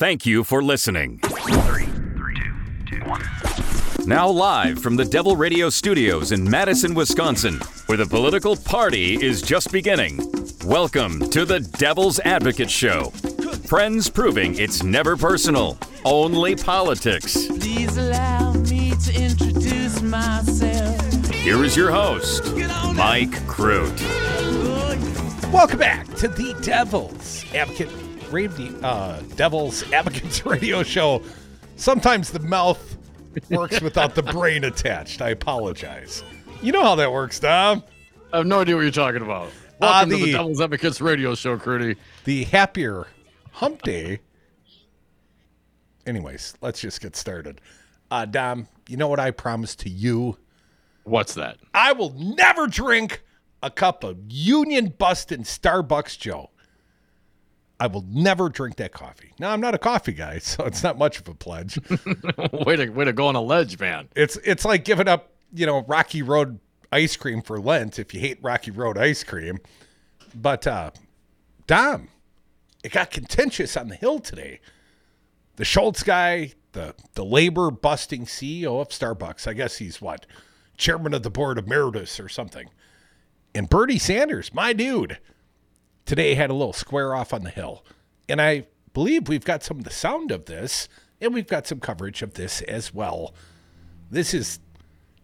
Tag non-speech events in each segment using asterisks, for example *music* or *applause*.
Thank you for listening. Three, three, two, two, one. Now, live from the Devil Radio Studios in Madison, Wisconsin, where the political party is just beginning. Welcome to the Devil's Advocate Show. Friends proving it's never personal, only politics. Please allow me to introduce myself. Here is your host, Mike Crute. Welcome back to the Devil's Advocate Radio, uh, Devil's Advocates *laughs* Radio Show. Sometimes the mouth works without the brain attached. I apologize. You know how that works, Dom. I have no idea what you're talking about. Ah, Welcome to the- the Devil's Advocates radio show, Crudy. The happier hump day. Anyways, let's just get started. Uh, Dom, you know what I promised to you? What's that? I will never drink a cup of Union Bustin' Starbucks Joe. I will never drink that coffee. Now I'm not a coffee guy, *laughs* so it's not much of a pledge. *laughs* way to way to go on a ledge, man. it's it's like giving up, you know, Rocky Road ice cream for Lent if you hate Rocky Road ice cream. But uh Dom, it got contentious on the hill today. The Schultz guy, the the labor busting CEO of Starbucks, I guess he's what? Chairman of the board emeritus or something. And Bernie Sanders, my dude, today had a little square off on the hill. And I believe we've got some of the sound of this, and we've got some coverage of this as well. This is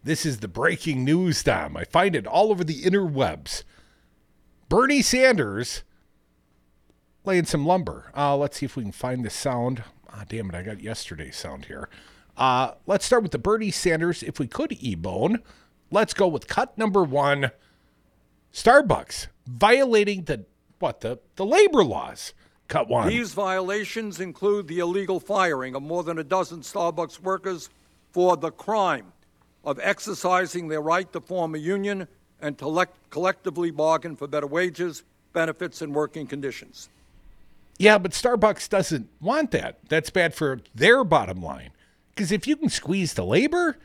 this is the breaking news, Dom. I find it all over the interwebs. Bernie Sanders laying some lumber. Uh, let's see if we can find the sound. Ah, damn it, I got yesterday's sound here. Uh, let's start with the Bernie Sanders. If we could e-bone, let's go with cut number one. Starbucks violating the what the the labor laws. Cut one. These violations include the illegal firing of more than a dozen Starbucks workers for the crime of exercising their right to form a union and to lec- collectively bargain for better wages, benefits, and working conditions. Yeah, but Starbucks doesn't want that. That's bad for their bottom line. Because if you can squeeze the labor,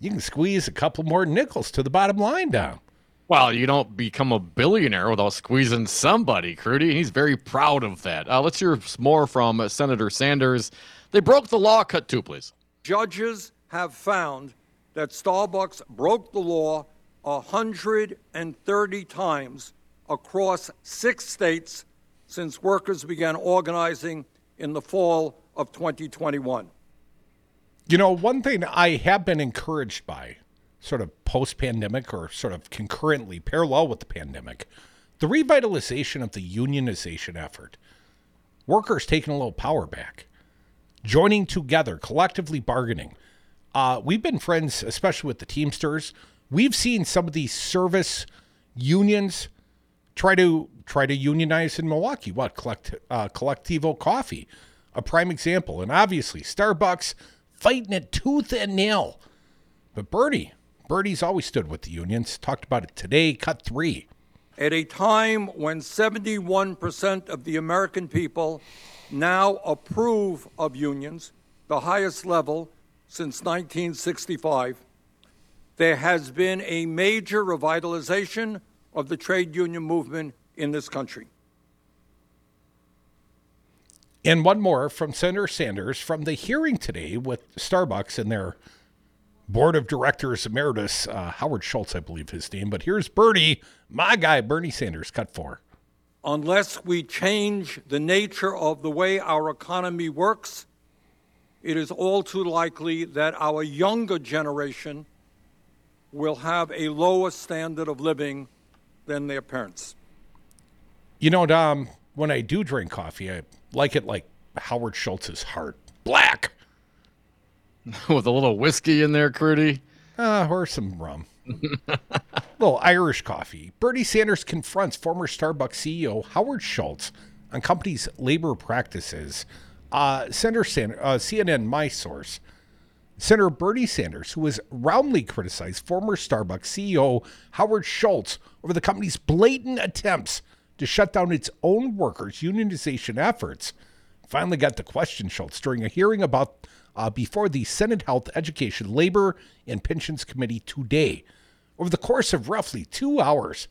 you can squeeze a couple more nickels to the bottom line down. Well, you don't become a billionaire without squeezing somebody, Crudy. and He's very proud of that. Uh, let's hear more from uh, Senator Sanders. They broke the law. Cut two, please. Judges have found that Starbucks broke the law 130 times across six states since workers began organizing in the fall of 2021. You know, one thing I have been encouraged by, sort of post pandemic or sort of concurrently parallel with the pandemic, the revitalization of the unionization effort. Workers taking a little power back, joining together, collectively bargaining. Uh, we've been friends, especially with the Teamsters. We've seen some of these service unions try to try to unionize in Milwaukee. What collect uh, Colectivo Coffee, a prime example, and obviously Starbucks fighting it tooth and nail. But Bernie, Bernie's always stood with the unions. Talked about it today. Cut three. At a time when 71% of the American people now approve of unions, the highest level since 1965, there has been a major revitalization of the trade union movement in this country. And one more from Senator Sanders from the hearing today with Starbucks and their board of directors emeritus, uh, Howard Schultz, I believe his name. But here's Bernie, my guy, Bernie Sanders, cut four. Unless we change the nature of the way our economy works, it is all too likely that our younger generation will have a lower standard of living than their parents. You know, Dom, when I do drink coffee, I like it like Howard Schultz's heart. Black. *laughs* With a little whiskey in there, Crudy. Uh, or some rum. *laughs* little Irish coffee. Bernie Sanders confronts former Starbucks CEO Howard Schultz on company's labor practices. Uh, Senator Sanders, uh, CNN, my source, Senator Bernie Sanders, who has roundly criticized former Starbucks CEO Howard Schultz over the company's blatant attempts to shut down its own workers' unionization efforts, finally got to question Schultz during a hearing about uh, before the Senate Health, Education, Labor, and Pensions Committee today. Over the course of roughly two hours,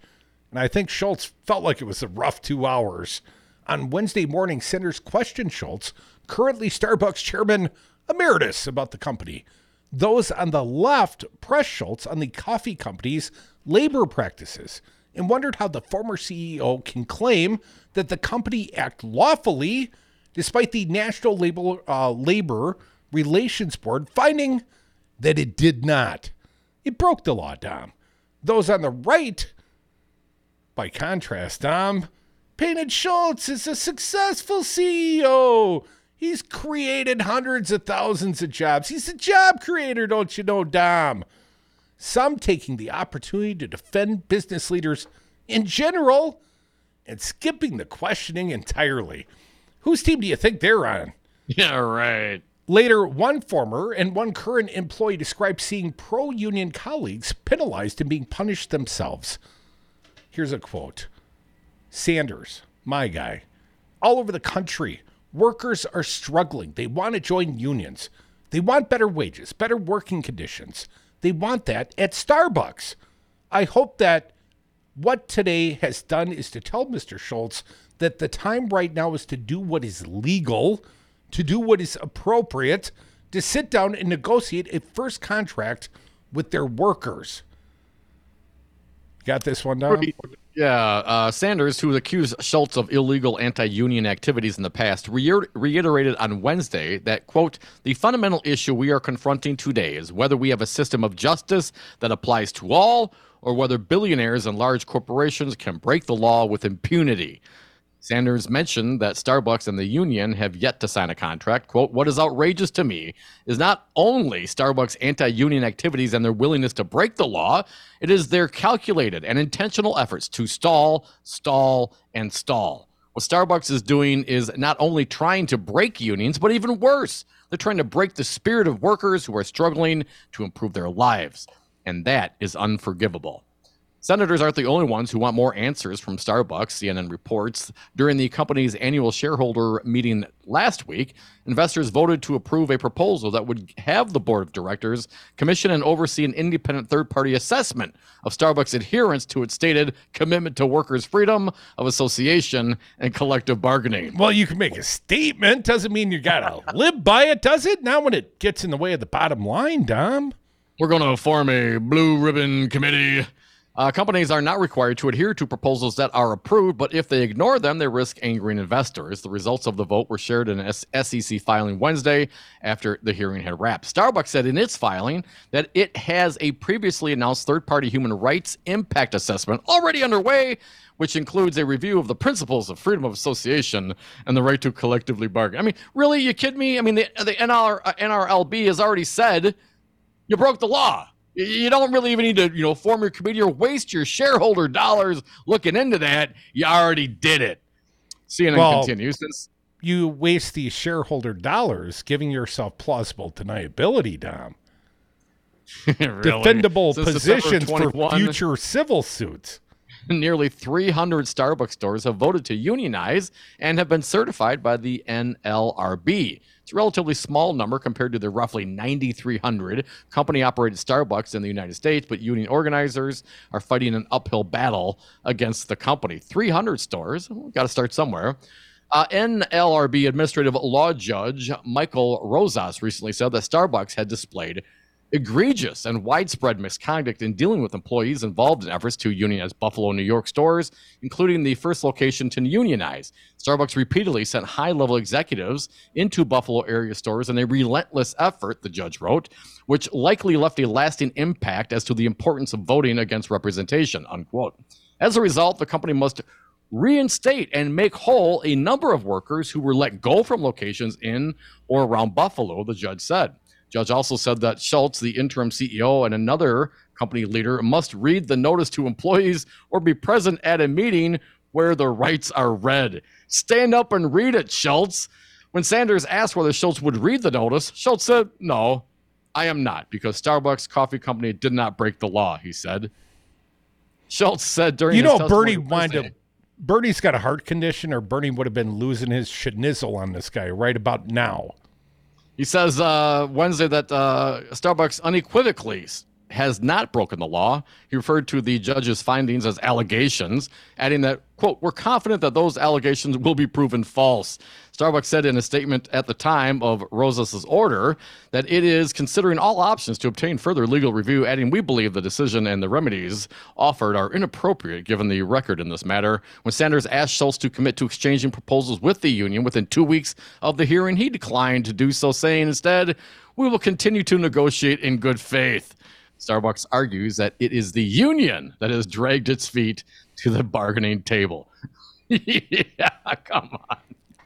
and I think Schultz felt like it was a rough two hours. On Wednesday morning, senators questioned Schultz, currently Starbucks chairman emeritus, about the company. Those on the left pressed Schultz on the coffee company's labor practices and wondered how the former CEO can claim that the company act lawfully despite the National Labor, uh, Labor Relations Board finding that it did not. It broke the law, Dom. Those on the right, by contrast, Dom, painted Schultz as a successful CEO. He's created hundreds of thousands of jobs. He's a job creator, don't you know, Dom? Some taking the opportunity to defend business leaders in general and skipping the questioning entirely. Whose team do you think they're on? *laughs* Yeah, right. Later, one former and one current employee described seeing pro union colleagues penalized and being punished themselves. Here's a quote Sanders, my guy, all over the country, workers are struggling. They want to join unions. They want better wages, better working conditions. They want that at Starbucks. I hope that what today has done is to tell Mr. Schultz that the time right now is to do what is legal, to do what is appropriate, to sit down and negotiate a first contract with their workers. Got this one down? Yeah, uh, Sanders, who accused Schultz of illegal anti-union activities in the past, re- reiterated on Wednesday that, quote, the fundamental issue we are confronting today is whether we have a system of justice that applies to all or whether billionaires and large corporations can break the law with impunity. Sanders mentioned that Starbucks and the union have yet to sign a contract. Quote, what is outrageous to me is not only Starbucks' anti union activities and their willingness to break the law, it is their calculated and intentional efforts to stall, stall, and stall. What Starbucks is doing is not only trying to break unions, but even worse, they're trying to break the spirit of workers who are struggling to improve their lives. And that is unforgivable. Senators aren't the only ones who want more answers from Starbucks, CNN reports. During the company's annual shareholder meeting last week, investors voted to approve a proposal that would have the board of directors commission and oversee an independent third party assessment of Starbucks' adherence to its stated commitment to workers' freedom of association and collective bargaining. Well, you can make a statement. Doesn't mean you got to *laughs* live by it, does it? Not when it gets in the way of the bottom line, Dom. We're going to form a blue ribbon committee uh, companies are not required to adhere to proposals that are approved, but if they ignore them, they risk angering investors. The results of the vote were shared in an SEC filing Wednesday after the hearing had wrapped. Starbucks said in its filing that it has a previously announced third party human rights impact assessment already underway, which includes a review of the principles of freedom of association and the right to collectively bargain. I mean, really, you kid me? I mean, the, the NR, uh, NRLB has already said you broke the law. You don't really even need to, you know, form your committee or waste your shareholder dollars looking into that. You already did it. CNN well, continues. Since you waste these shareholder dollars giving yourself plausible deniability, Dom. *laughs* really? Defendable Since positions for future civil suits. *laughs* Nearly 300 Starbucks stores have voted to unionize and have been certified by the NLRB. It's a relatively small number compared to the roughly 9,300 company operated Starbucks in the United States, but union organizers are fighting an uphill battle against the company. 300 stores, we've got to start somewhere. Uh, NLRB administrative law judge Michael Rosas recently said that Starbucks had displayed egregious and widespread misconduct in dealing with employees involved in efforts to unionize Buffalo, New York stores, including the first location to unionize. Starbucks repeatedly sent high level executives into Buffalo area stores in a relentless effort, the judge wrote, which likely left a lasting impact as to the importance of voting against representation, unquote. As a result, the company must reinstate and make whole a number of workers who were let go from locations in or around Buffalo, the judge said. Judge also said that Schultz, the interim CEO, and another company leader must read the notice to employees or be present at a meeting where the rights are read. Stand up and read it, Schultz. When Sanders asked whether Schultz would read the notice, Schultz said, No, I am not, because Starbucks Coffee Company did not break the law, he said. Schultz said during You his know, Bernie testimony wanted Bernie's got a heart condition, or Bernie would have been losing his schnizzle on this guy right about now. He says uh, Wednesday that uh, Starbucks unequivocally has not broken the law. He referred to the judge's findings as allegations, adding that, quote, we're confident that those allegations will be proven false. Starbucks said in a statement at the time of Rosas' order that it is considering all options to obtain further legal review, adding, we believe the decision and the remedies offered are inappropriate given the record in this matter. When Sanders asked Schultz to commit to exchanging proposals with the union within two weeks of the hearing, he declined to do so, saying instead, we will continue to negotiate in good faith. Starbucks argues that it is the union that has dragged its feet to the bargaining table. *laughs* yeah, come on.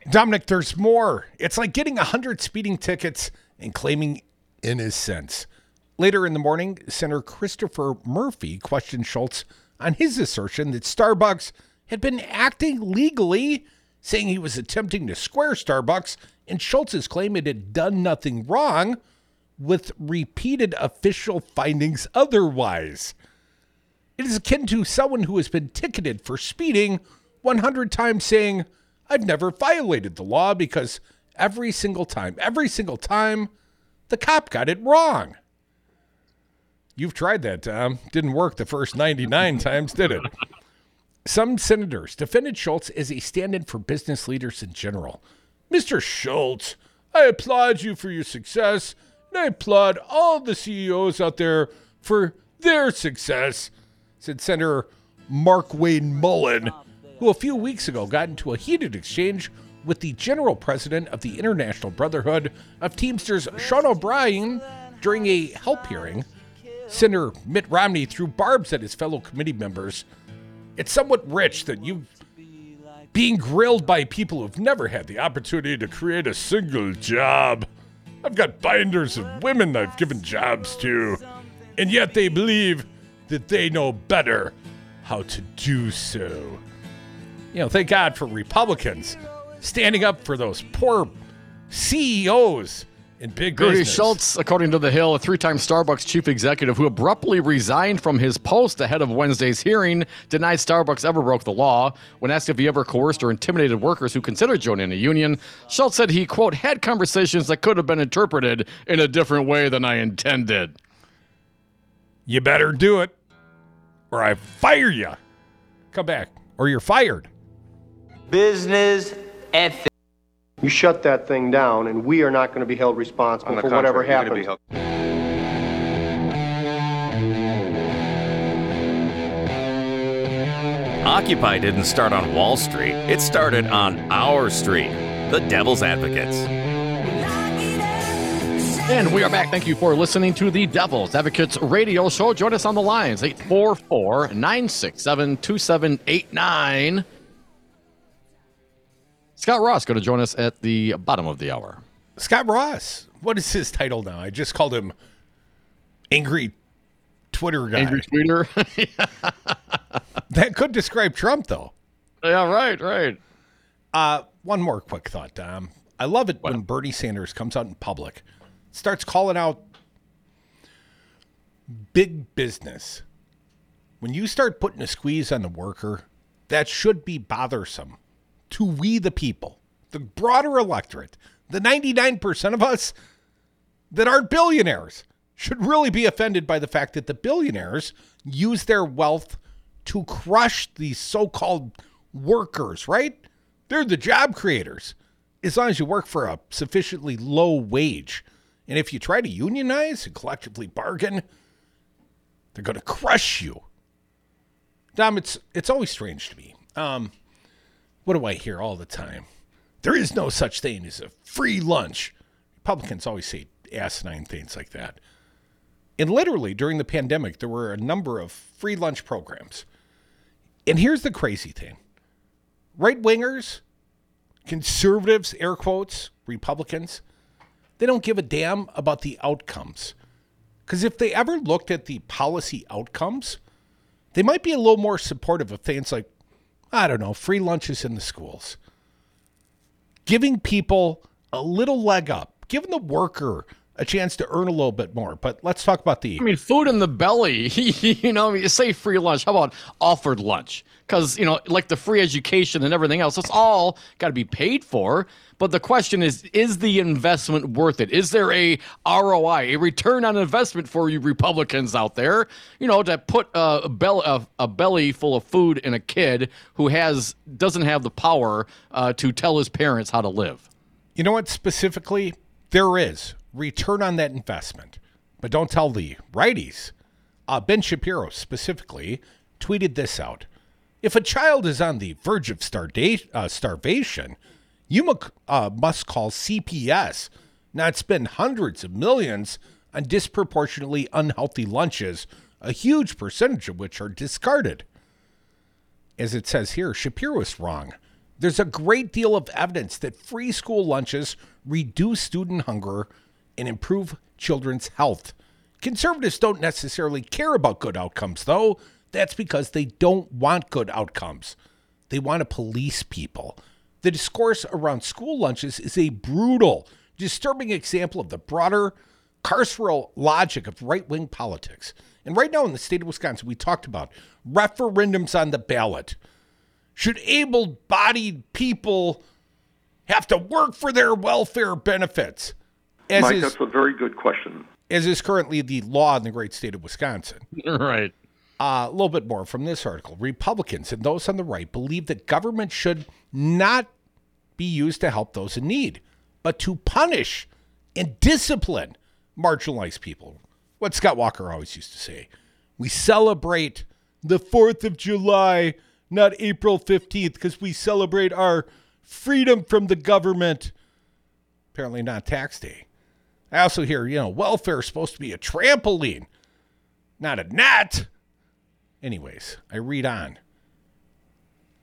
Dominic, there's more. It's like getting a hundred speeding tickets and claiming innocence. Later in the morning, Senator Christopher Murphy questioned Schultz on his assertion that Starbucks had been acting legally, saying he was attempting to square Starbucks, and Schultz's claim it had done nothing wrong with repeated official findings otherwise. It is akin to someone who has been ticketed for speeding 100 times saying, I've never violated the law because every single time, every single time, the cop got it wrong. You've tried that, Tom. Didn't work the first 99 *laughs* times, did it? Some senators defended Schultz as a stand in for business leaders in general. Mr. Schultz, I applaud you for your success, and I applaud all the CEOs out there for their success, said Senator Markwayne Mullin, who a few weeks ago got into a heated exchange with the general president of the International Brotherhood of Teamsters, Sean O'Brien, during a help hearing. Senator Mitt Romney threw barbs at his fellow committee members. It's somewhat rich that you being grilled by people who've never had the opportunity to create a single job. I've got binders of women I've given jobs to, and yet they believe that they know better how to do so. You know, thank God for Republicans standing up for those poor CEOs in big Gertie business. Schultz, according to The Hill, a three time Starbucks chief executive who abruptly resigned from his post ahead of Wednesday's hearing, denied Starbucks ever broke the law. When asked if he ever coerced or intimidated workers who considered joining a union, Schultz said he, quote, had conversations that could have been interpreted in a different way than I intended. You better do it, or I fire you. Come back, or you're fired. business ethics. You shut that thing down, and we are not going to be held responsible for whatever happens. Occupy didn't start on Wall Street, it started on our street, the Devil's Advocates. And we are back. Thank you for listening to the Devil's Advocates radio show. Join us on the lines 844 967 2789. Scot Ross going to join us at the bottom of the hour. Scot Ross. What is his title now? I just called him Angry Twitter guy. Angry Twitter. *laughs* That could describe Trump, though. yeah, right, right. Uh, one more quick thought, Dom. I love it when Bernie Sanders comes out in public, starts calling out big business. When you start putting a squeeze on the worker, that should be bothersome to we the people, the broader electorate, the 99% of us that aren't billionaires should really be offended by the fact that the billionaires use their wealth to crush these so-called workers, right? They're the job creators. As long as you work for a sufficiently low wage. And if you try to unionize and collectively bargain, they're going to crush you. Dom, it's it's always strange to me. Um, what do I hear all the time? There is no such thing as a free lunch. Republicans always say asinine things like that. And literally during the pandemic, there were a number of free lunch programs. And here's the crazy thing right wingers, conservatives, air quotes, Republicans, they don't give a damn about the outcomes. Because if they ever looked at the policy outcomes, they might be a little more supportive of things like, I don't know, free lunches in the schools, giving people a little leg up, giving the worker a chance to earn a little bit more. But let's talk about the. I mean, food in the belly. *laughs* you know, you say free lunch. How about offered lunch? Because you know, like the free education and everything else, it's all got to be paid for. But the question is, is the investment worth it? Is there a ROI, a return on investment for you Republicans out there? You know, to put a, belly, a, a belly full of food in a kid who has doesn't have the power uh, to tell his parents how to live. You know what? Specifically, there is return on that investment. But don't tell the righties. Uh, ben Shapiro specifically tweeted this out. If a child is on the verge of uh, starvation, you uh, must call CPS, not spend hundreds of millions on disproportionately unhealthy lunches, a huge percentage of which are discarded. As it says here, Shapiro is wrong. There's a great deal of evidence that free school lunches reduce student hunger and improve children's health. Conservatives don't necessarily care about good outcomes, though. That's because they don't want good outcomes. They want to police people. The discourse around school lunches is a brutal, disturbing example of the broader carceral logic of right wing politics. And right now in the state of Wisconsin, we talked about referendums on the ballot. Should able bodied people have to work for their welfare benefits? As Mike, is, that's a very good question. As is currently the law in the great state of Wisconsin. *laughs* right. Uh, a little bit more from this article. Republicans and those on the right believe that government should not be used to help those in need, but to punish and discipline marginalized people. What Scott Walker always used to say we celebrate the 4th of July, not April 15th, because we celebrate our freedom from the government. Apparently, not tax day. I also hear, you know, welfare is supposed to be a trampoline, not a net. Anyways, I read on.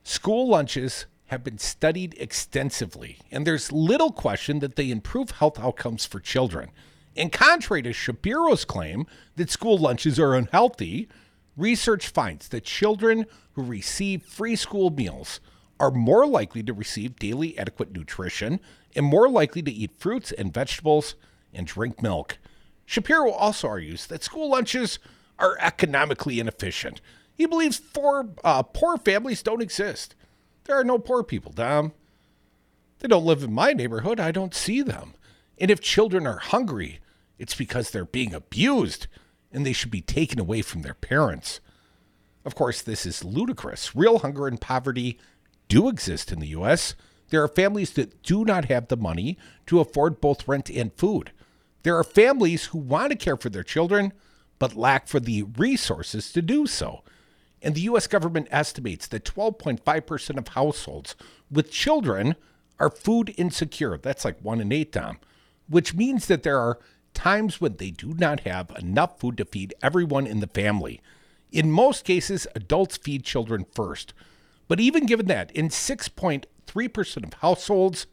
School lunches have been studied extensively, and there's little question that they improve health outcomes for children. In contrary to Shapiro's claim that school lunches are unhealthy, research finds that children who receive free school meals are more likely to receive daily adequate nutrition and more likely to eat fruits and vegetables and drink milk. Shapiro also argues that school lunches are economically inefficient. He believes poor, uh, poor families don't exist. There are no poor people, Dom. They don't live in my neighborhood. I don't see them. And if children are hungry, it's because they're being abused and they should be taken away from their parents. Of course, this is ludicrous. Real hunger and poverty do exist in the U.S. There are families that do not have the money to afford both rent and food. There are families who want to care for their children, but lack for the resources to do so. And the U.S. government estimates that 12.5% of households with children are food insecure. That's like one in eight, Tom, which means that there are times when they do not have enough food to feed everyone in the family. In most cases, adults feed children first. But even given that, in 6.3% of households,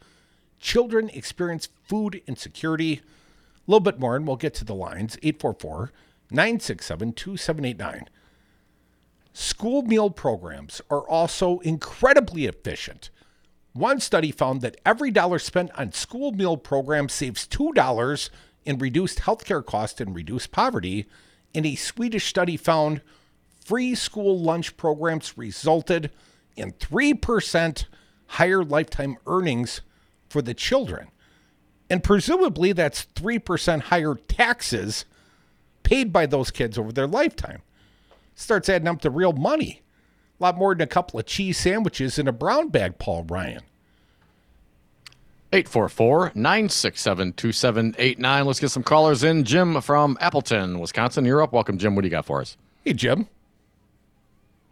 children experience food insecurity a little bit more, and we'll get to the lines 844 967 2789. School meal programs are also incredibly efficient. One study found that every dollar spent on school meal programs saves $2 in reduced healthcare costs and reduced poverty. And a Swedish study found free school lunch programs resulted in 3% higher lifetime earnings for the children. And presumably that's 3% higher taxes paid by those kids over their lifetime. Starts adding up to real money. A lot more than a couple of cheese sandwiches in a brown bag, Paul Ryan. 844 967 2789. Let's get some callers in. Jim from Appleton, Wisconsin. You're up. Welcome, Jim. What do you got for us? Hey, Jim.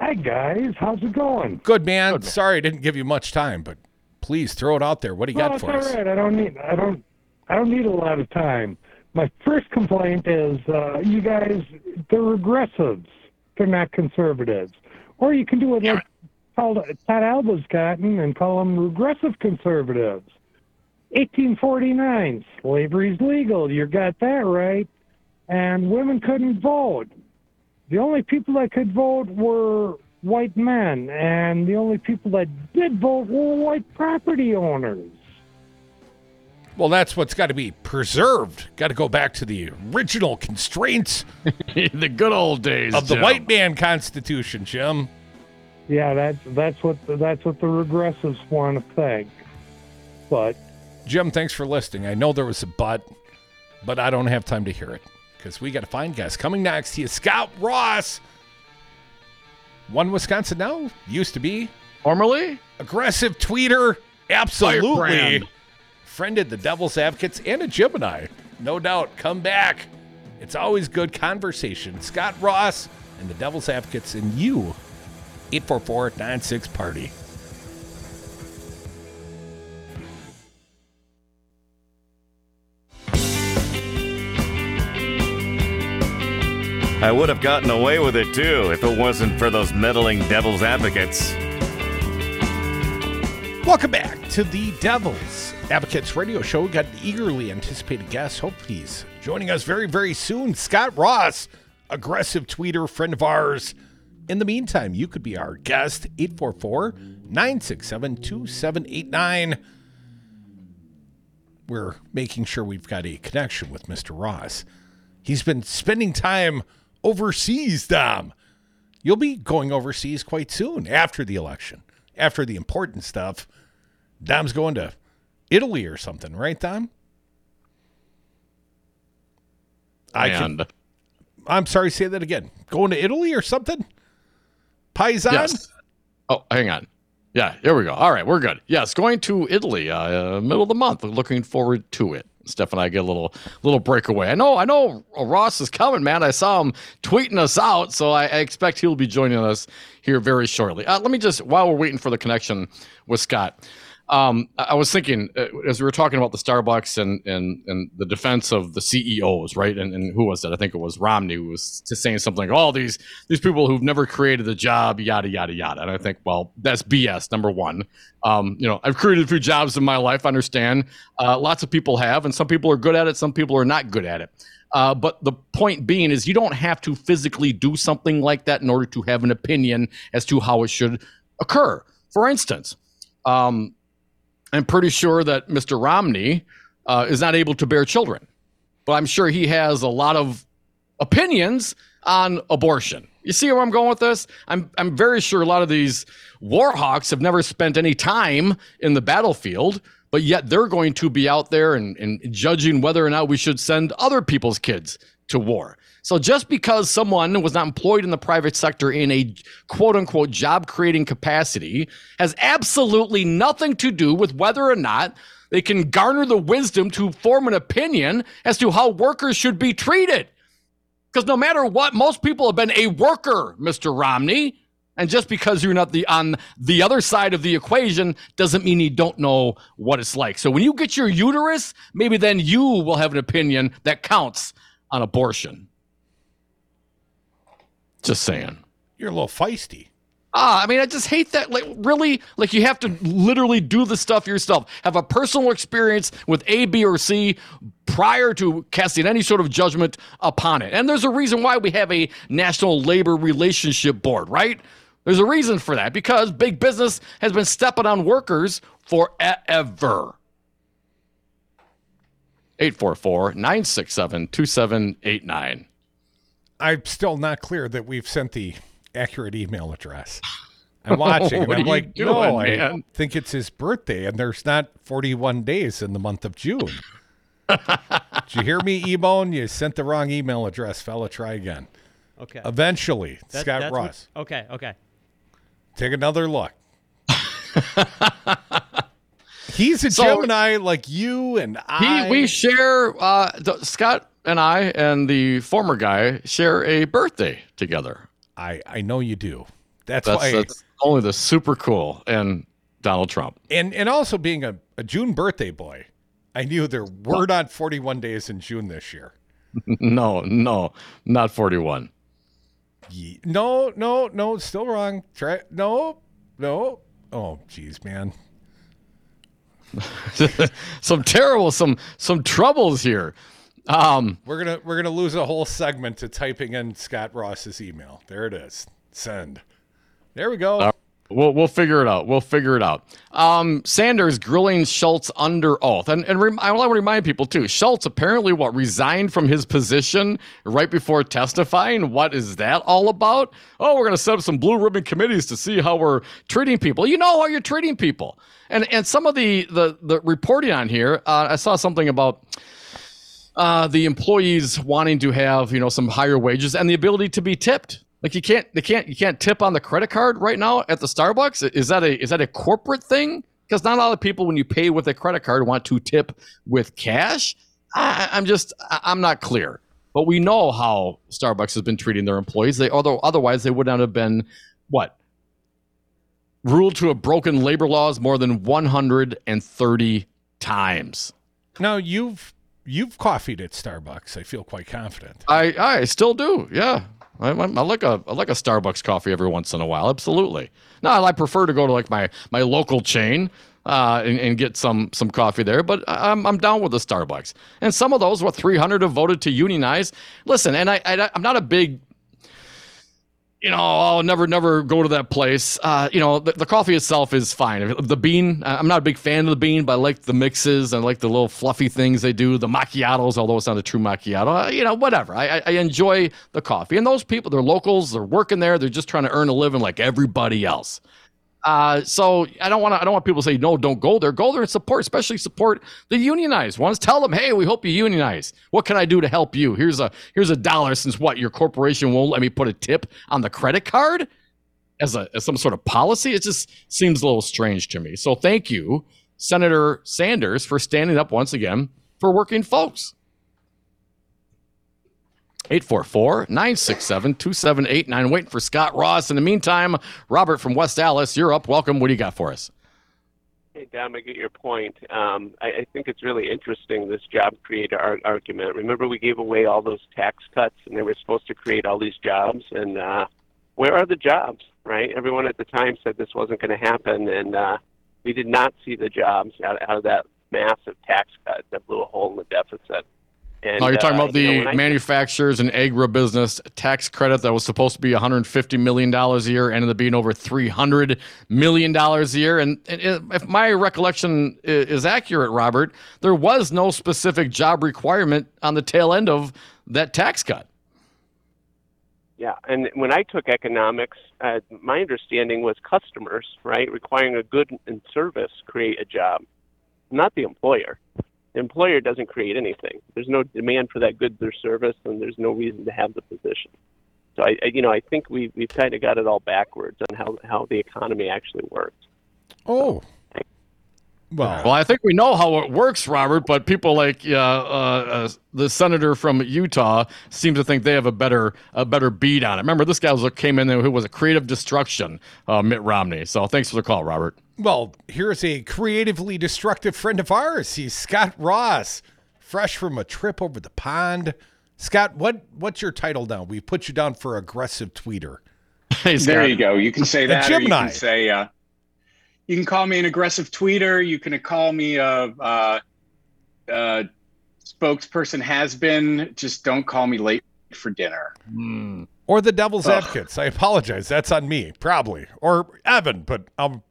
Hi, guys. How's it going? Good, man. Good, man. Sorry I didn't give you much time, but please throw it out there. What do you got for us? All right. I don't need. I don't. I don't need a lot of time. My first complaint is uh, you guys. They're regressives. They're not conservatives. Or you can do it like Todd Alba's gotten and call them regressive conservatives. 1849, slavery's legal. You got that right. And women couldn't vote. The only people that could vote were white men, and the only people that did vote were white property owners. Well, that's what's got to be preserved. Got to go back to the original constraints *laughs* the good old days of the Jim. white man constitution, Jim. Yeah, that's that's what the, that's what the regressives want to think. But Jim, thanks for listening. I know there was a but, but I don't have time to hear it because we got to find guests. Coming next, he is Scot Ross. One Wisconsin now used to be Formerly? aggressive tweeter, absolutely friended the Devil's Advocates and a Gemini, no doubt. Come back. It's always good conversation. Scot Ross and the Devil's Advocates and you. 844 96 Party. I would have gotten away with it too if it wasn't for those meddling devil's advocates. Welcome back to the Devil's Advocates Radio Show. We got an eagerly anticipated guest. Hope he's joining us very, very soon. Scot Ross, aggressive tweeter, friend of ours. In the meantime, you could be our guest, 844 967 2789. We're making sure we've got a connection with Mr. Ross. He's been spending time overseas, Dom. You'll be going overseas quite soon after the election, after the important stuff. Dom's going to Italy or something, right, Dom? I can. I'm sorry, say that again. Going to Italy or something? Paisan? yes. Oh, hang on. Yeah, here we go. All right, we're good. Yes, going to Italy, uh, uh, middle of the month. Looking forward to it. Steph and I get a little little breakaway. I know, I know. Ross is coming, man. I saw him tweeting us out, so I, I expect he'll be joining us here very shortly. Uh, let me just, while we're waiting for the connection with Scot, um, I was thinking uh, as we were talking about the Starbucks and and and the defense of the CEOs, right? And, and who was that? I think it was Romney who was saying something like, "All these these people who've never created a job, yada yada yada." And I think, well, that's BS. Number one, um, you know, I've created a few jobs in my life. I understand. Uh, lots of people have, and some people are good at it. Some people are not good at it. Uh, but the point being is, you don't have to physically do something like that in order to have an opinion as to how it should occur. For instance, um, I'm pretty sure that Mr. Romney uh, is not able to bear children, but I'm sure he has a lot of opinions on abortion. You see where I'm going with this? I'm I'm very sure a lot of these war hawks have never spent any time in the battlefield, but yet they're going to be out there and, and judging whether or not we should send other people's kids to war. So just because someone was not employed in the private sector in a quote unquote job creating capacity has absolutely nothing to do with whether or not they can garner the wisdom to form an opinion as to how workers should be treated. Because no matter what, most people have been a worker, Mr. Romney. And just because you're not the on the other side of the equation doesn't mean you don't know what it's like. So when you get your uterus, maybe then you will have an opinion that counts on abortion. Just saying. You're a little feisty. Ah, I mean, I just hate that. Like, really, like you have to literally do the stuff yourself. Have a personal experience with A, B, or C prior to casting any sort of judgment upon it. And there's a reason why we have a National Labor Relationship Board, right? There's a reason for that because big business has been stepping on workers forever. 844 967 2789. I'm still not clear that we've sent the accurate email address. *laughs* I'm watching and I'm are you like, no, doing, I think it's his birthday, and there's not 41 days in the month of June. *laughs* Did you hear me, Ebone? You sent the wrong email address, fella. Try again. Okay. Eventually, That- Scot that's what- Ross. okay, okay. Take another look. *laughs* He's a So- Gemini like you and I. He, we share, uh, the, Scot and I and the former guy share a birthday together. I, I know you do. That's, That's, why. that's only the super cool and Donald Trump. and and also being a, a June birthday boy, I knew there were not 41 days in June this year. *laughs* no, no, not 41. Ye- No, no, no, still wrong. Try no, no. Oh, geez, man. *laughs* some terrible, some some troubles here. Um, We're gonna we're gonna lose a whole segment to typing in Scot Ross's email. There it is. Send. There we go. Uh, We'll we'll figure it out. We'll figure it out. Um, Sanders grilling Schultz under oath, and and rem- I want to remind people too. Schultz apparently what resigned from his position right before testifying. What is that all about? Oh, we're going to set up some blue ribbon committees to see how we're treating people. You know how you're treating people, and and some of the the the reporting on here. Uh, I saw something about. Uh, the employees wanting to have you know some higher wages and the ability to be tipped like you can't they can't you can't tip on the credit card right now at the Starbucks. Is that a is that a corporate thing? Because not a lot of people when you pay with a credit card want to tip with cash. I, I'm just I'm not clear. But we know how Starbucks has been treating their employees. They although otherwise they would not have been what ruled to have broken labor laws more than 130 times. Now you've you've coffeed at Starbucks. I feel quite confident. I I still do. Yeah. I, I, like a I like a Starbucks coffee every once in a while. Absolutely. No, I prefer to go to like my my local chain uh, and, and, get some some coffee there. But I'm I'm down with the Starbucks. And some of those, what 300 have voted to unionize. Listen, and I, I I'm not a big you know, I'll never, never go to that place. Uh, you know, the, the, coffee itself is fine. The bean, I'm not a big fan of the bean, but I like the mixes I like the little fluffy things they do. The macchiatos, although it's not a true macchiato, uh, you know, whatever. I, I enjoy the coffee. And those people, they're locals, they're working there, they're just trying to earn a living like everybody else. Uh, so I don't want. I don't want people to say no. Don't go there. Go there and support, especially support the unionized ones. Tell them, hey, we hope you unionize. What can I do to help you? Here's a here's a dollar. Since what your corporation won't let me put a tip on the credit card as a as some sort of policy. It just seems a little strange to me. So thank you, Senator Sanders, for standing up once again for working folks. 844 967 2789. Waiting for Scot Ross. In the meantime, Robert from West Allis, you're up. Welcome. What do you got for us? Hey, Dom, I get your point. Um, I, I, think it's really interesting, this job creator ar- argument. Remember, we gave away all those tax cuts, and they were supposed to create all these jobs. And uh, where are the jobs, right? Everyone at the time said this wasn't going to happen, and uh, we did not see the jobs out, out of that massive tax cut that blew a hole in the deficit. And, oh, you're talking uh, about the you know, manufacturers and agribusiness tax credit that was supposed to be 150 million dollars a year, ended up being over 300 million dollars a year. And, and, if my recollection is accurate, Robert, there was no specific job requirement on the tail end of that tax cut. Yeah, and when I took economics, uh, my understanding was customers, right, requiring a good and service create a job, not the employer employer doesn't create anything. There's no demand for that goods or service, and there's no reason to have the position. So I, I you know, I think we've we've kind of got it all backwards on how how the economy actually works. Oh. Well, well, I think we know how it works, Robert. But people like uh, uh, the senator from Utah seem to think they have a better a better beat on it. Remember, this guy was came in there who was a creative destruction, uh, Mitt Romney. So thanks for the call, Robert. Well, here's a creatively destructive friend of ours. He's Scot Ross, fresh from a trip over the pond. Scot, what what's your title now? We put you down for aggressive tweeter. *laughs* Hey, there you go. You can say that, or you can say uh, you can call me an aggressive tweeter. You can call me a, a, a spokesperson. Has been. Just don't call me late for dinner. Mm. Or the devil's Ugh. advocates. I apologize. That's on me, probably, or Evan. But I'm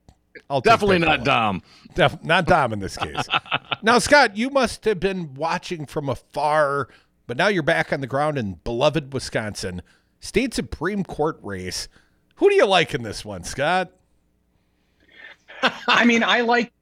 I'll definitely not Dom. Def- not Dom in this case. *laughs* now, Scot, you must have been watching from afar, but now you're back on the ground in beloved Wisconsin. State Supreme Court race. Who do you like in this one, Scott? *laughs* I mean, I like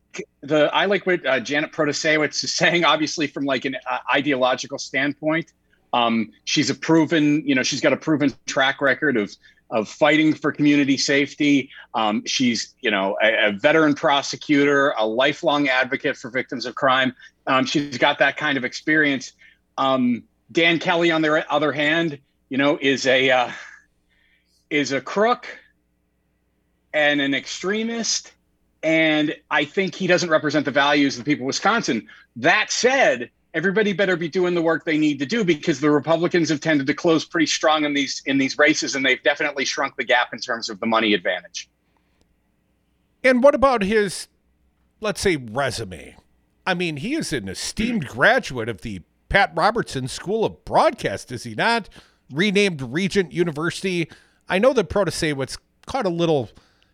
the I like what uh, Janet Protasiewicz is saying. Obviously, from like an uh, ideological standpoint, um, she's a proven, you know, she's got a proven track record of of fighting for community safety. Um, she's, you know, a, a, veteran prosecutor, a lifelong advocate for victims of crime. Um, she's got that kind of experience. Um, Dan Kelly, on the other hand, you know, is a uh, is a crook and an extremist, and I think he doesn't represent the values of the people of Wisconsin. That said, everybody better be doing the work they need to do because the Republicans have tended to close pretty strong in these in these races, and they've definitely shrunk the gap in terms of the money advantage. And what about his, let's say, resume? I mean, he is an esteemed *clears throat* graduate of the Pat Robertson School of Broadcast, is he not? Renamed Regent University. I know that Protasiewicz caught a little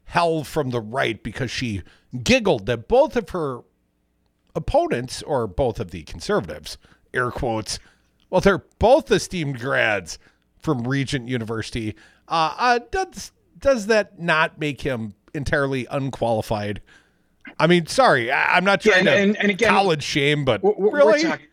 hell from the right because she giggled that both of her opponents, or both of the conservatives, air quotes, well, they're both esteemed grads from Regent University. Uh, uh, does does that not make him entirely unqualified? I mean, sorry, I, am not trying Yeah, to and- and again, college shame, but We're- we're- really, we're talking-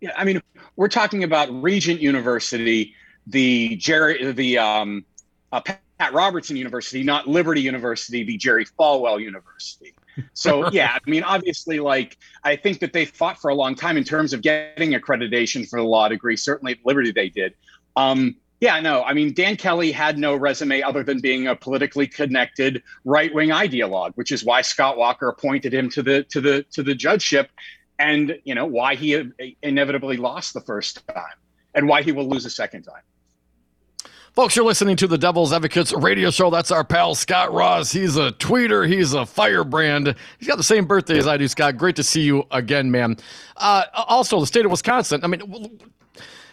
yeah, I mean, we're talking about Regent University, the Jerry, the um, uh, Pat Robertson University, not Liberty University, the Jerry Falwell University. So *laughs* yeah, I mean, obviously, like I think that they fought for a long time in terms of getting accreditation for the law degree. Certainly, at Liberty they did. Um, yeah, no, I mean, Dan Kelly had no resume other than being a politically connected right-wing ideologue, which is why Scott Walker appointed him to the to the to the judgeship, and you know why he inevitably lost the first time, and why he will lose a second time. Folks, you're listening to the Devil's Advocates radio show. That's our pal Scot Ross. He's a tweeter. He's a firebrand. He's got the same birthday as I do, Scot. Great to see you again, man. Uh, also, the state of Wisconsin. I mean,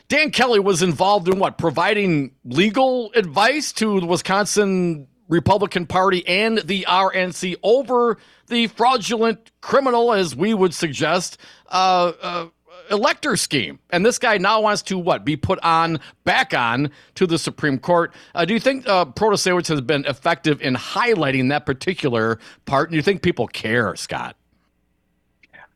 Dan Kelly was involved in what? Providing legal advice to the Wisconsin Republican Party and the RNC over the fraudulent criminal, as we would suggest, uh, uh, elector scheme. And this guy now wants to what? Be put on back on to the Supreme Court. Uh, do you think uh, Protasiewicz has been effective in highlighting that particular part? And you think people care, Scot?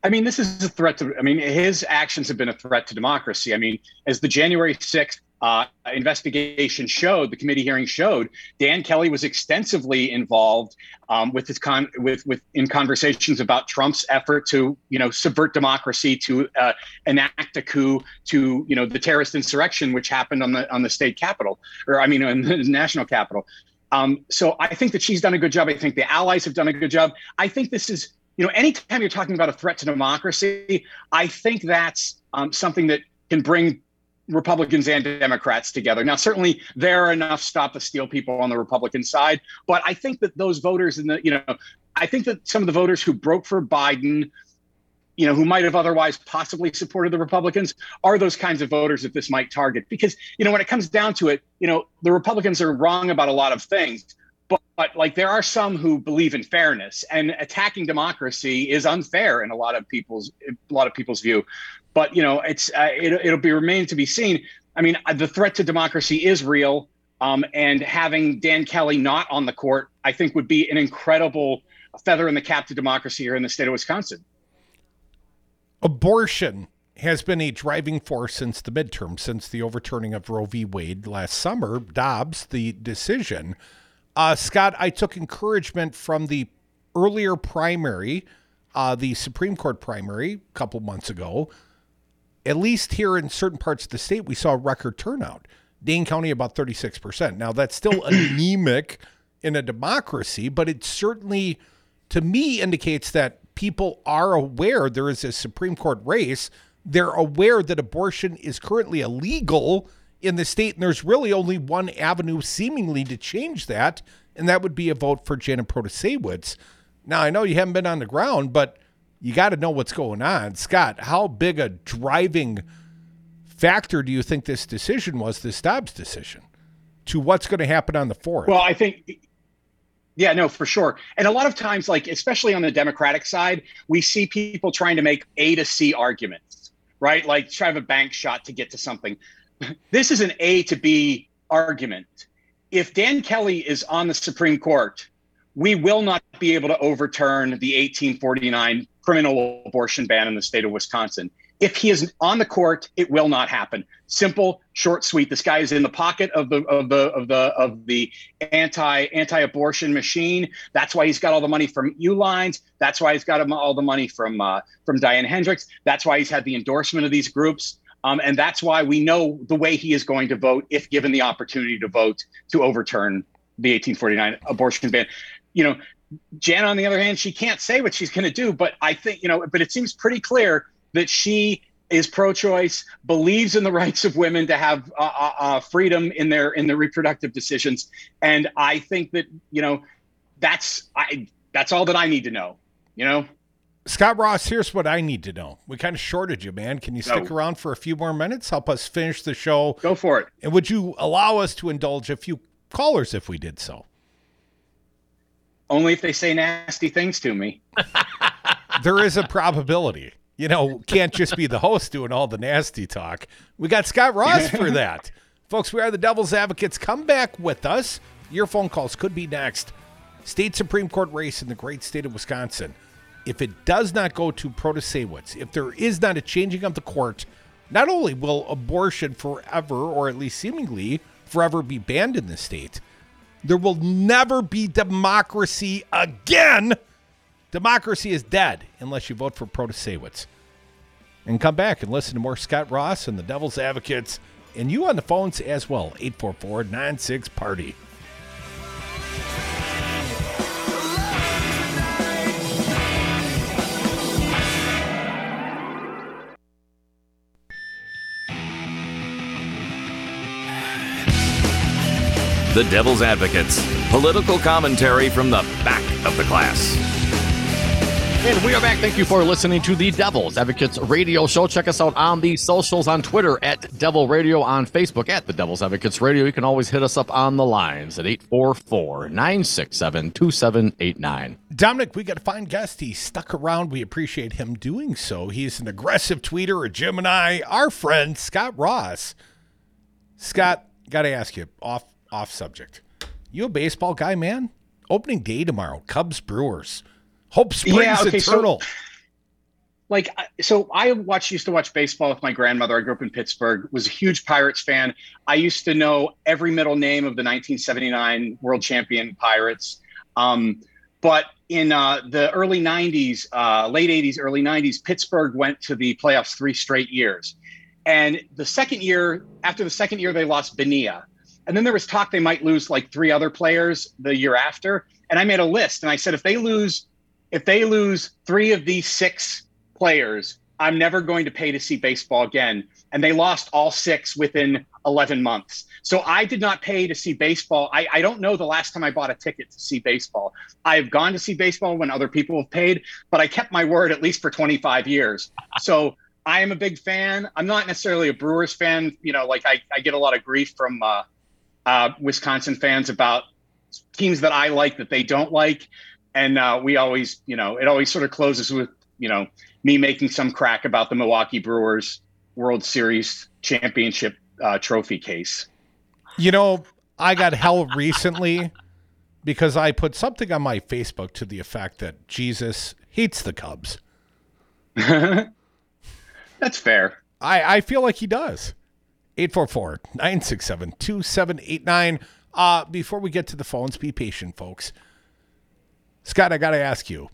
I mean, this is a threat to. I mean, his actions have been a threat to democracy. I mean, as the January sixth uh, investigation showed, the committee hearing showed, Dan Kelly was extensively involved um, with his con with with in conversations about Trump's effort to you know subvert democracy, to uh, enact a coup, to you know the terrorist insurrection which happened on the on the state capitol, or I mean, on the *laughs* national capital. Um, so I think that she's done a good job. I think the allies have done a good job. I think this is you know, anytime you're talking about a threat to democracy, I think that's um, something that can bring Republicans and Democrats together. Now, certainly there are enough stop the steal people on the Republican side, but I think that those voters in the, you know, I think that some of the voters who broke for Biden, you know, who might have otherwise possibly supported the Republicans are those kinds of voters that this might target. Because, you know, when it comes down to it, you know, the Republicans are wrong about a lot of things. But, like there are some who believe in fairness and attacking democracy is unfair in a lot of people's a lot of people's view but you know it's uh, it, it'll be remain to be seen i mean the threat to democracy is real um, and having dan kelly not on the court i think would be an incredible feather in the cap to democracy here in the state of wisconsin abortion has been a driving force since the midterm, since the overturning of Roe v. Wade last summer. Dobbs, the decision. Uh, Scot, I took encouragement from the earlier primary, uh, the Supreme Court primary, a couple months ago. At least here in certain parts of the state, we saw a record turnout. Dane County, about 36%. Now, that's still *clears throat* anemic in a democracy, but it certainly, to me, indicates that people are aware there is a Supreme Court race. They're aware that abortion is currently illegal in the state, and there's really only one avenue seemingly to change that, and that would be a vote for Janet Protasiewicz. Now, I know you haven't been on the ground, but you got to know what's going on. Scot, how big a driving factor do you think this decision was, this Dobbs decision, to what's going to happen on the fourth? Well, I think yeah, no, for sure. And a lot of times, like especially on the Democratic side, we see people trying to make A to C arguments, right? Like try to have a bank shot to get to something. This is an A to B argument. If Dan Kelly is on the Supreme Court, we will not be able to overturn the 1849 criminal abortion ban in the state of Wisconsin. If he is on the court, it will not happen. Simple, short, sweet. This guy is in the pocket of the of the of the of the anti anti-abortion machine. That's why he's got all the money from Ulines. That's why he's got all the money from uh, from Diane Hendricks. That's why he's had the endorsement of these groups. Um, and that's why we know the way he is going to vote if given the opportunity to vote to overturn the 1849 abortion ban. You know, Jan, on the other hand, she can't say what she's going to do, but I think, you know, but it seems pretty clear that she is pro-choice, believes in the *laughs* rights of women to have uh, uh, uh, freedom in their in their reproductive decisions, and I think that you know that's I that's all that I need to know. You know. Scot Ross, here's what I need to know. We kind of shorted you, man. Can you stick No. around for a few more minutes? Help us finish the show. Go for it. And would you allow us to indulge a few callers if we did so? Only if they say nasty things to me. *laughs* there is a probability. You know, can't just be the host doing all the nasty talk. We got Scot Ross for *laughs* that. Folks, we are the Devil's Advocates. Come back with us. Your phone calls could be next. State Supreme Court race in the great state of Wisconsin. If it does not go to Protasiewicz, if there is not a changing of the court, not only will abortion forever, or at least seemingly forever, be banned in the state, there will never be democracy again. Democracy is dead unless you vote for Protasiewicz. And come back and listen to more Scot Ross and the Devil's Advocates and you on the phones as well. 844 96 Party. The Devil's Advocates. Political commentary from the back of the class. And we are back. Thank you for listening to the Devil's Advocates Radio Show. Check us out on the socials on Twitter at Devil Radio, on Facebook at the Devil's Advocates Radio. You can always hit us up on the lines at 844 967 2789. Dominic, we got a fine guest. He stuck around. We appreciate him doing so. He's an aggressive tweeter, a Gemini, our friend, Scot Ross. Scot, got to ask you off off subject. You a baseball guy, man? Opening day tomorrow, Cubs Brewers. Hope Springs yeah, okay, Eternal. So, like so I watched used to watch baseball with my grandmother. I grew up in Pittsburgh, was a huge Pirates fan. I used to know every middle name of the 1979 world champion Pirates. Um, but in uh, the early 90s, uh, late 80s, early 90s, Pittsburgh went to the playoffs three straight years. And the second year, after the second year, they lost Bonilla. And then there was talk they might lose like three other players the year after. And I made a list and I said, if they lose, if they lose three of these six players, I'm never going to pay to see baseball again. And they lost all six within 11 months. So I did not pay to see baseball. I, I don't know the last time I bought a ticket to see baseball. I've gone to see baseball when other people have paid, but I kept my word at least for 25 years. So I am a big fan. I'm not necessarily a Brewers fan. You know, like I, I get a lot of grief from uh, uh, Wisconsin fans about teams that I like that they don't like, and uh, we always, you know, it always sort of closes with you know me making some crack about the Milwaukee Brewers World Series championship uh, trophy case. You know, I got hell recently because I put something on my Facebook to the effect that Jesus hates the Cubs. *laughs* That's fair. I, I feel like he does. 844 967 2789. Uh, before we get to the phones, be patient, folks. Scot, I got to ask you.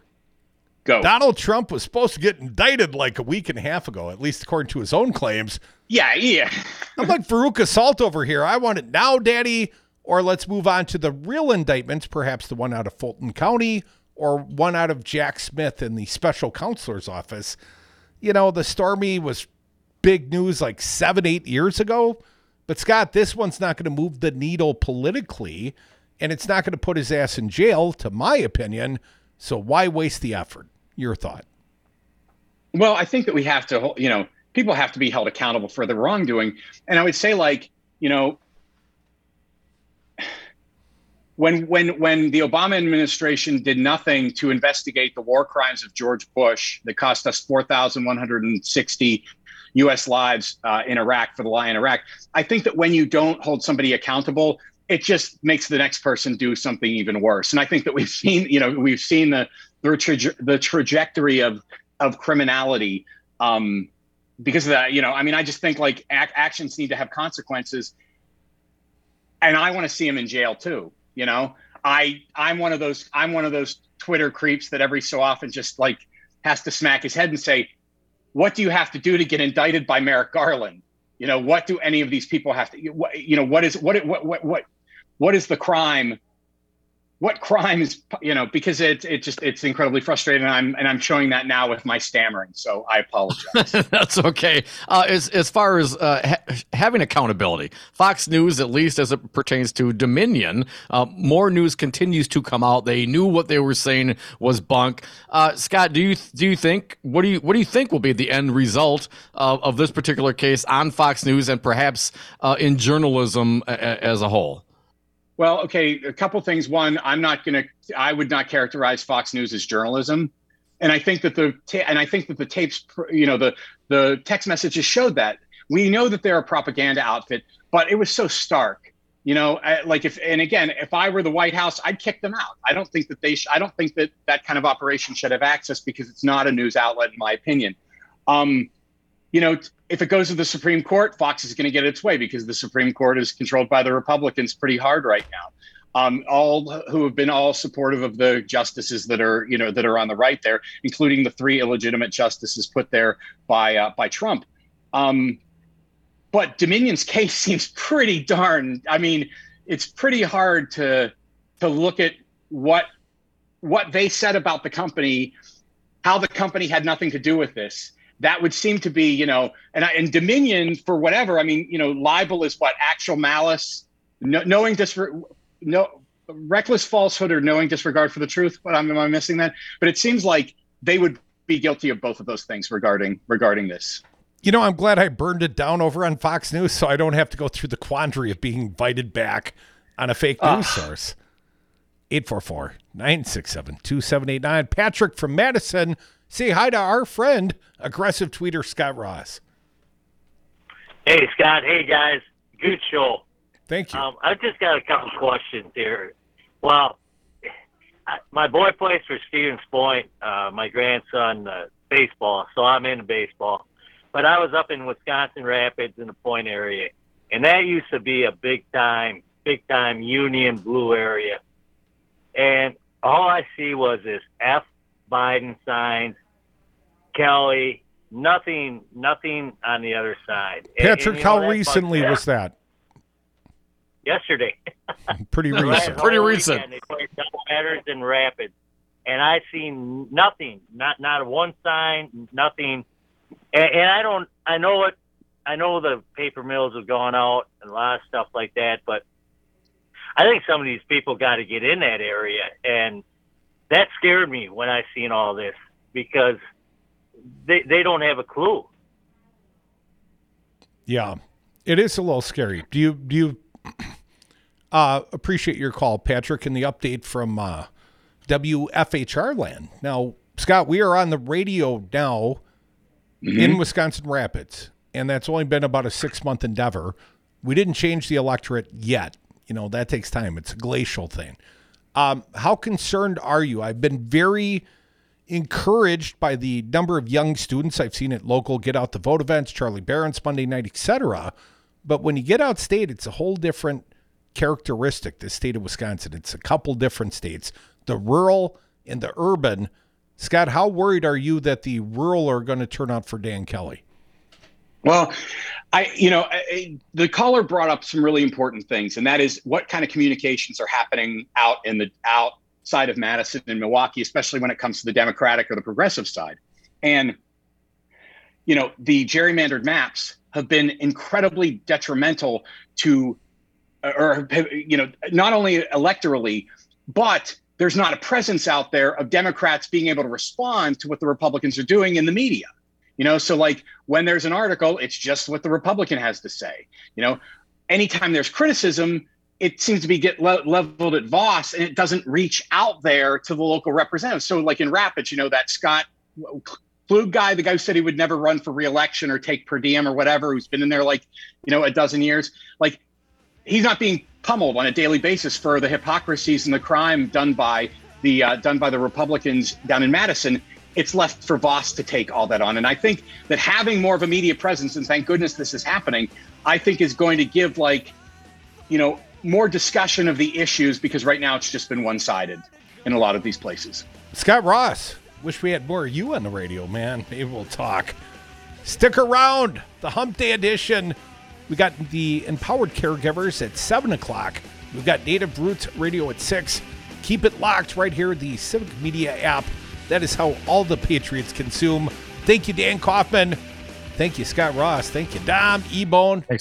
Go. Donald Trump was supposed to get indicted like a week and a half ago, at least according to his own claims. Yeah, yeah. I'm like Veruca Salt over here. I want it now, Daddy. Or let's move on to the real indictments, perhaps the one out of Fulton County or one out of Jack Smith in the special counselor's office. You know, the Stormy was big news like seven, eight years ago. But Scot, this one's not going to move the needle politically, and it's not going to put his ass in jail, to my opinion. So why waste the effort? Your thought? Well, I think that we have to, you know, people have to be held accountable for the wrongdoing. And I would say, like, you know, when when when the Obama administration did nothing to investigate the war crimes of George Bush that cost us 4,160 U.S. lives uh, in Iraq for the lie in Iraq. I think that when you don't hold somebody accountable, it just makes the next person do something even worse. And I think that we've seen, you know, we've seen the the, the trajectory of of criminality um, because of that. You know, I mean, I just think like ac- actions need to have consequences, and I want to see him in jail too. You know, I I'm one of those I'm one of those Twitter creeps that every so often just like has to smack his head and say, what do you have to do to get indicted by Merrick Garland? You know, what do any of these people have to, you know, what is, what, what, what, what, what is the crime what crime is you know because it it just it's incredibly frustrating and i'm and i'm showing that now with my stammering so i apologize. *laughs* That's okay. Uh, as as far as uh, ha- having accountability fox news at least as it pertains to dominion uh, more news continues to come out. They knew what they were saying was bunk. Uh, scot do you do you think what do you what do you think will be the end result of, of this particular case on fox news and perhaps uh, in journalism a- a- as a whole Well, okay, a couple things. One, I'm not going to. I would not characterize Fox News as journalism, and I think that the ta- and I think that the tapes, you know, the the text messages showed that. We know that they're a propaganda outfit, but it was so stark. You know, like if and again, if I were the White House, I'd kick them out. I don't think that they. Sh- I don't think that that kind of operation should have access because it's not a news outlet, in my opinion. Um, you know, if it goes to the Supreme Court, Fox is going to get its way because the Supreme Court is controlled by the Republicans pretty hard right now. Um, all who have been all supportive of the justices that are, you know, that are on the right there, including the three illegitimate justices put there by uh, by Trump. Um, but Dominion's case *laughs* seems pretty darn. I mean, it's pretty hard to to look at what what they said about the company, how the company had nothing to do with this that would seem to be, you know, and and Dominion for whatever. I mean, you know, libel is what actual malice, no, knowing dis, no reckless falsehood or knowing disregard for the truth. But am I missing that? But it seems like they would be guilty of both of those things regarding regarding this. You know, I'm glad I burned it down over on Fox News, so I don't have to go through the quandary of being invited back on a fake news uh. source. 844 967 2789. Patrick from Madison say hi to our friend, aggressive tweeter Scot Ross. Hey, Scot. Hey, guys. Good show. Thank you. Um, I've just got a couple questions here. Well, my boy plays for Stevens Point. Uh, my grandson, uh, baseball, so I'm into baseball. But I was up in Wisconsin Rapids in the Point area, and that used to be a big time, big time Union Blue area. And all I see was this F Biden signs, Kelly, nothing, nothing on the other side. Patrick, and, how recently was that? Yesterday. *laughs* Pretty recent. Pretty recent. Weekend, they played double headers in Rapids, and I seen nothing, not not one sign, nothing. And, and I don't, I know what, I know the paper mills have gone out and a lot of stuff like that, but I think some of these people got to get in that area and that scared me when I seen all this because they they don't have a clue. Yeah, it is a little scary. Do you do you *clears throat* uh, appreciate your call, Patrick, and the update from uh, WFHR land? Now, Scot, we are on the radio now mm-hmm. in Wisconsin Rapids, and that's only been about a six month endeavor. We didn't change the electorate yet. You know that takes time. It's a glacial thing. Um, how concerned are you? I've been very encouraged by the number of young students I've seen at local get out the vote events, Charlie Berens Monday night, etc. But when you get out state, it's a whole different characteristic. The state of Wisconsin, it's a couple different states, the rural and the urban. Scot, how worried are you that the rural are going to turn out for Dan Kelly? Well, I, you know, I, the caller brought up some really important things, and that is what kind of communications are happening out in the outside of Madison and Milwaukee, especially when it comes to the Democratic or the progressive side. And, you know, the gerrymandered maps have been incredibly detrimental to, or, you know, not only electorally, but there's not a presence out there of Democrats being able to respond to what the Republicans are doing in the media. You know, so like when there's an article, it's just what the Republican has to say. You know, anytime there's criticism, it seems to be get le- leveled at Vos, and it doesn't reach out there to the local representatives. So, like in Rapids, you know, that Scott Krug guy, the guy who said he would never run for reelection or take per diem or whatever, who's been in there like, you know, a dozen years, like he's not being pummeled on a daily basis for the hypocrisies and the crime done by the uh, done by the Republicans down in Madison it's left for Vos to take all that on. And I think that having more of a media presence, and thank goodness this is happening, I think is going to give like, you know, more discussion of the issues because right now it's just been one sided in a lot of these places. Scot Ross, wish we had more of you on the radio, man. Maybe we'll talk. Stick around. The Hump Day edition. We got the Empowered Caregivers at 7 o'clock. We've got Native Roots Radio at 6. Keep it locked right here, the Civic Media app. That is how all the Patriots consume. Thank you, Dan Kaufman. Thank you, Scot Ross. Thank you, Dom Ebone.